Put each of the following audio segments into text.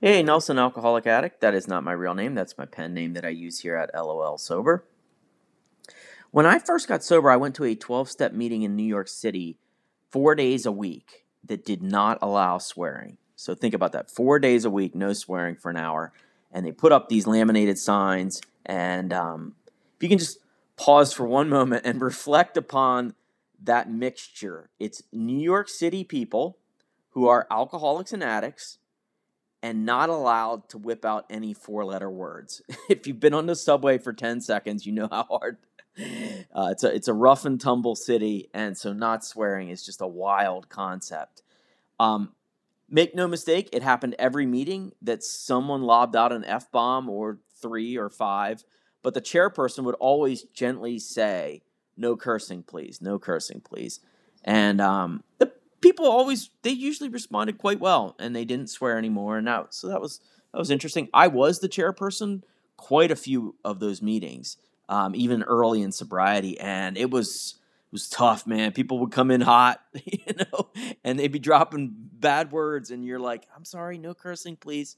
Hey, Nelson, alcoholic addict. That is not my real name. That's my pen name that I use here at LOL Sober. When I first got sober, I went to a 12 step meeting in New York City four days a week that did not allow swearing. So think about that four days a week, no swearing for an hour. And they put up these laminated signs. And um, if you can just pause for one moment and reflect upon that mixture, it's New York City people who are alcoholics and addicts and not allowed to whip out any four letter words. if you've been on the subway for 10 seconds, you know how hard. Uh, it's, a, it's a rough and tumble city, and so not swearing is just a wild concept. Um, make no mistake, it happened every meeting that someone lobbed out an F bomb or three or five, but the chairperson would always gently say, No cursing, please, no cursing, please. And um, the people always they usually responded quite well and they didn't swear anymore and that so that was that was interesting. I was the chairperson quite a few of those meetings um, even early in sobriety and it was it was tough man. People would come in hot you know and they'd be dropping bad words and you're like i'm sorry no cursing please.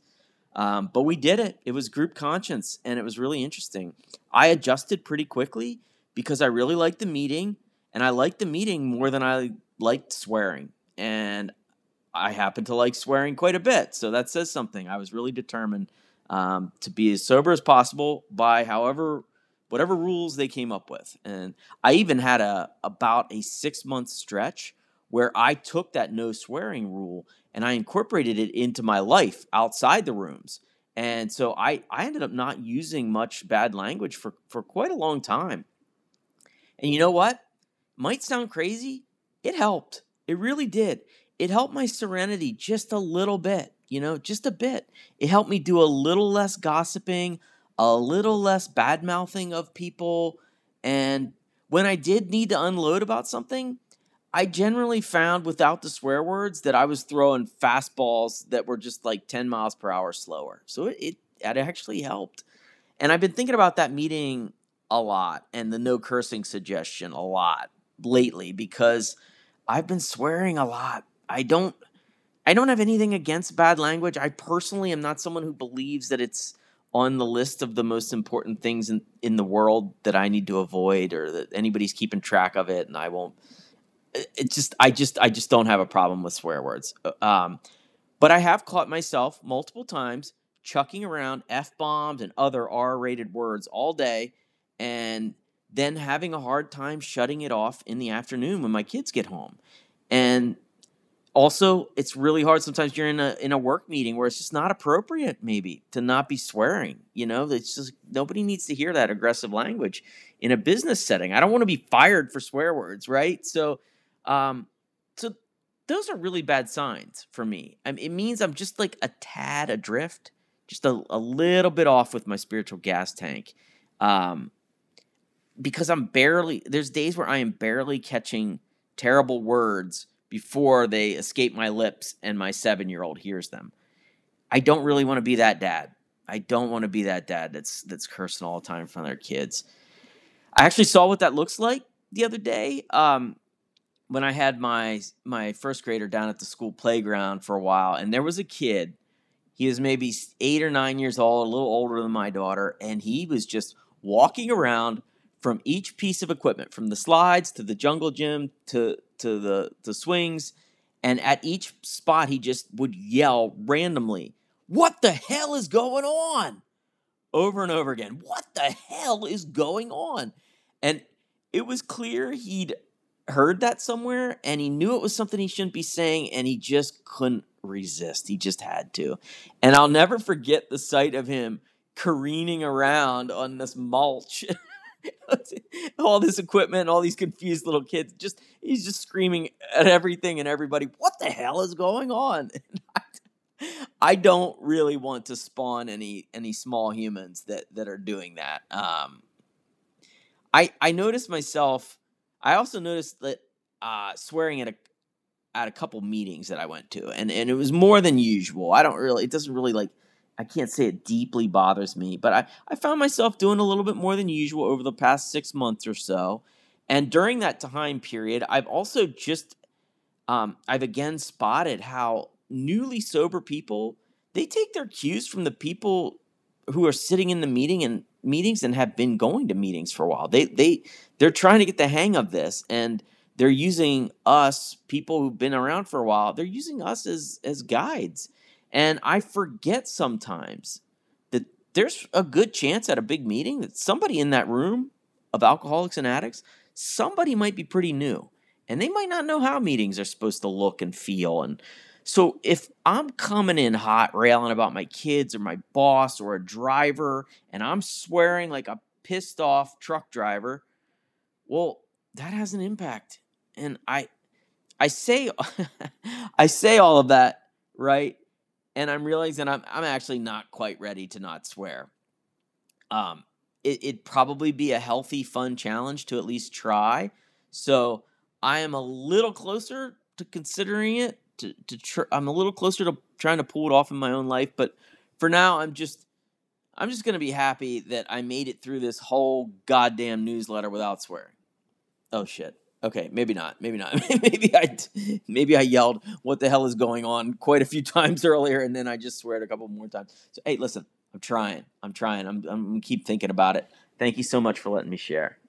Um, but we did it. It was group conscience and it was really interesting. I adjusted pretty quickly because i really liked the meeting and i liked the meeting more than i liked swearing, and I happen to like swearing quite a bit. So that says something. I was really determined um, to be as sober as possible by however whatever rules they came up with. And I even had a about a six month stretch where I took that no swearing rule and I incorporated it into my life outside the rooms. And so I, I ended up not using much bad language for, for quite a long time. And you know what? Might sound crazy, it helped. It really did. It helped my serenity just a little bit, you know, just a bit. It helped me do a little less gossiping, a little less bad mouthing of people. And when I did need to unload about something, I generally found without the swear words that I was throwing fastballs that were just like 10 miles per hour slower. So it, it, it actually helped. And I've been thinking about that meeting a lot and the no cursing suggestion a lot lately because I've been swearing a lot. I don't I don't have anything against bad language. I personally am not someone who believes that it's on the list of the most important things in, in the world that I need to avoid or that anybody's keeping track of it and I won't it just I just I just don't have a problem with swear words. Uh, um, but I have caught myself multiple times chucking around f bombs and other R rated words all day and then having a hard time shutting it off in the afternoon when my kids get home. And also, it's really hard sometimes you're in a in a work meeting where it's just not appropriate maybe to not be swearing, you know? It's just nobody needs to hear that aggressive language in a business setting. I don't want to be fired for swear words, right? So um so those are really bad signs for me. I mean, it means I'm just like a tad adrift, just a, a little bit off with my spiritual gas tank. Um, because I'm barely there's days where I am barely catching terrible words before they escape my lips and my 7-year-old hears them. I don't really want to be that dad. I don't want to be that dad that's that's cursing all the time in front of their kids. I actually saw what that looks like the other day. Um, when I had my my first grader down at the school playground for a while, and there was a kid. He was maybe eight or nine years old, a little older than my daughter, and he was just walking around from each piece of equipment, from the slides to the jungle gym to to the the swings, and at each spot he just would yell randomly, "What the hell is going on?" over and over again. What the hell is going on? And it was clear he'd heard that somewhere and he knew it was something he shouldn't be saying and he just couldn't resist. He just had to. And I'll never forget the sight of him careening around on this mulch all this equipment, all these confused little kids. Just he's just screaming at everything and everybody. What the hell is going on? I don't really want to spawn any any small humans that that are doing that. Um, I I noticed myself. I also noticed that uh, swearing at a at a couple meetings that I went to, and and it was more than usual. I don't really. It doesn't really like I can't say it deeply bothers me, but I, I found myself doing a little bit more than usual over the past six months or so. And during that time period, I've also just, um, I've again spotted how newly sober people they take their cues from the people who are sitting in the meeting and meetings and have been going to meetings for a while. They they they're trying to get the hang of this and they're using us, people who've been around for a while, they're using us as as guides. And I forget sometimes that there's a good chance at a big meeting that somebody in that room of alcoholics and addicts, somebody might be pretty new. And they might not know how meetings are supposed to look and feel and so if I'm coming in hot railing about my kids or my boss or a driver and I'm swearing like a pissed off truck driver, well, that has an impact. And I I say I say all of that, right? And I'm realizing I'm I'm actually not quite ready to not swear. Um it, it'd probably be a healthy, fun challenge to at least try. So I am a little closer to considering it to to tr- I'm a little closer to trying to pull it off in my own life, but for now I'm just I'm just to be happy that I made it through this whole goddamn newsletter without swearing. Oh shit. Okay, maybe not. Maybe not. maybe I maybe I yelled what the hell is going on quite a few times earlier and then I just swear it a couple more times. So hey, listen, I'm trying. I'm trying. I'm I'm keep thinking about it. Thank you so much for letting me share.